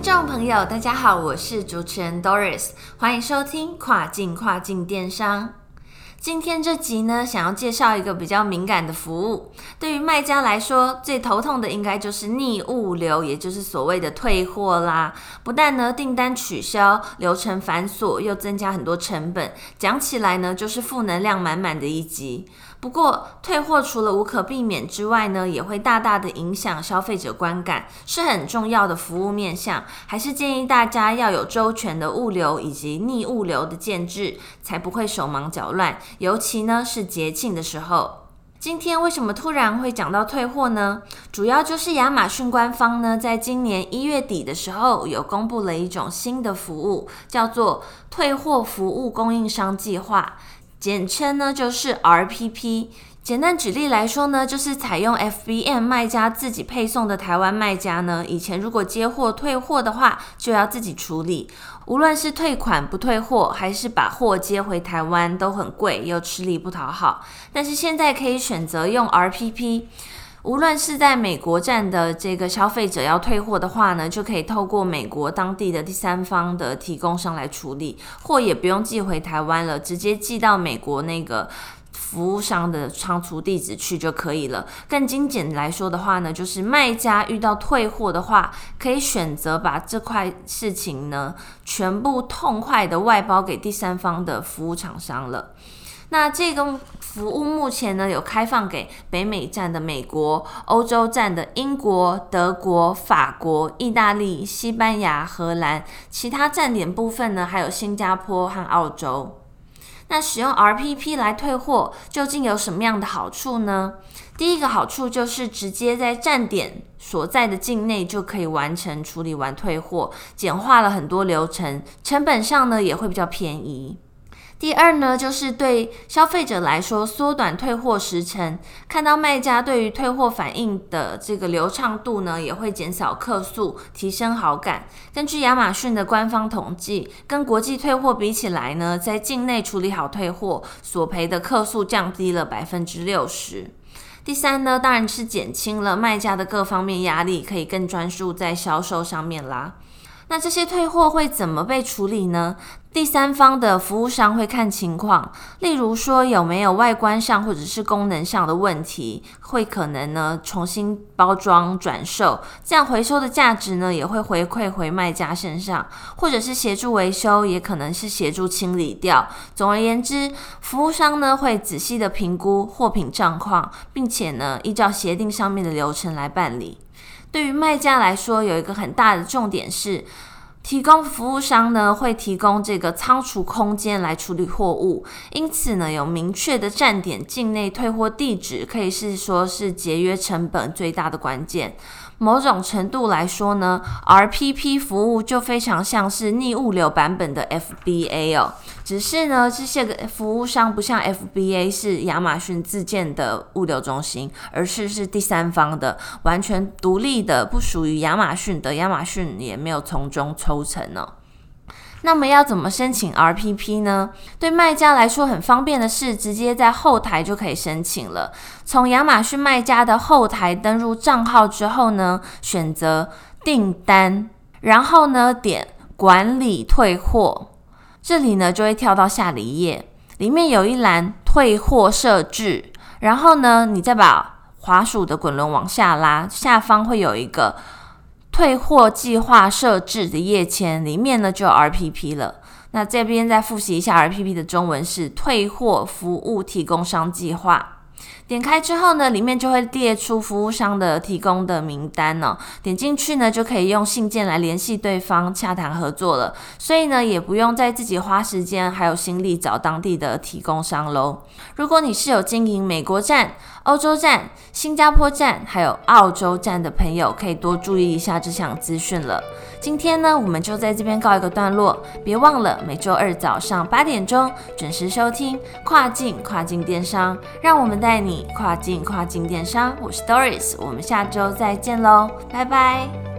听众朋友，大家好，我是主持人 Doris，欢迎收听跨境跨境电商。今天这集呢，想要介绍一个比较敏感的服务。对于卖家来说，最头痛的应该就是逆物流，也就是所谓的退货啦。不但呢订单取消，流程繁琐，又增加很多成本，讲起来呢就是负能量满满的一集。不过，退货除了无可避免之外呢，也会大大的影响消费者观感，是很重要的服务面向。还是建议大家要有周全的物流以及逆物流的建制，才不会手忙脚乱。尤其呢是节庆的时候。今天为什么突然会讲到退货呢？主要就是亚马逊官方呢，在今年一月底的时候，有公布了一种新的服务，叫做退货服务供应商计划。简称呢就是 RPP。简单举例来说呢，就是采用 FBM 卖家自己配送的台湾卖家呢，以前如果接货退货的话，就要自己处理。无论是退款不退货，还是把货接回台湾，都很贵又吃力不讨好。但是现在可以选择用 RPP。无论是在美国站的这个消费者要退货的话呢，就可以透过美国当地的第三方的提供商来处理，货也不用寄回台湾了，直接寄到美国那个服务商的仓储地址去就可以了。更精简来说的话呢，就是卖家遇到退货的话，可以选择把这块事情呢全部痛快的外包给第三方的服务厂商了。那这个服务目前呢，有开放给北美站的美国、欧洲站的英国、德国、法国、意大利、西班牙、荷兰，其他站点部分呢，还有新加坡和澳洲。那使用 RPP 来退货，究竟有什么样的好处呢？第一个好处就是直接在站点所在的境内就可以完成处理完退货，简化了很多流程，成本上呢也会比较便宜。第二呢，就是对消费者来说，缩短退货时程，看到卖家对于退货反应的这个流畅度呢，也会减少客诉，提升好感。根据亚马逊的官方统计，跟国际退货比起来呢，在境内处理好退货，索赔的客诉降低了百分之六十。第三呢，当然是减轻了卖家的各方面压力，可以更专注在销售上面啦。那这些退货会怎么被处理呢？第三方的服务商会看情况，例如说有没有外观上或者是功能上的问题，会可能呢重新包装转售，这样回收的价值呢也会回馈回卖家身上，或者是协助维修，也可能是协助清理掉。总而言之，服务商呢会仔细的评估货品状况，并且呢依照协定上面的流程来办理。对于卖家来说，有一个很大的重点是，提供服务商呢会提供这个仓储空间来处理货物，因此呢有明确的站点、境内退货地址，可以是说是节约成本最大的关键。某种程度来说呢，RPP 服务就非常像是逆物流版本的 FBA 哦。只是呢，这些个服务商不像 FBA 是亚马逊自建的物流中心，而是是第三方的，完全独立的，不属于亚马逊的，亚马逊也没有从中抽成呢。那么要怎么申请 RPP 呢？对卖家来说很方便的是，直接在后台就可以申请了。从亚马逊卖家的后台登入账号之后呢，选择订单，然后呢点管理退货，这里呢就会跳到下一页，里面有一栏退货设置，然后呢你再把滑鼠的滚轮往下拉，下方会有一个。退货计划设置的页签里面呢就有 RPP 了。那这边再复习一下 RPP 的中文是退货服务提供商计划。点开之后呢，里面就会列出服务商的提供的名单呢。点进去呢，就可以用信件来联系对方洽谈合作了。所以呢，也不用再自己花时间还有心力找当地的提供商喽。如果你是有经营美国站、欧洲站、新加坡站还有澳洲站的朋友，可以多注意一下这项资讯了。今天呢，我们就在这边告一个段落。别忘了每周二早上八点钟准时收听《跨境跨境电商》，让我们带你跨境跨境电商。我是 Doris，我们下周再见喽，拜拜。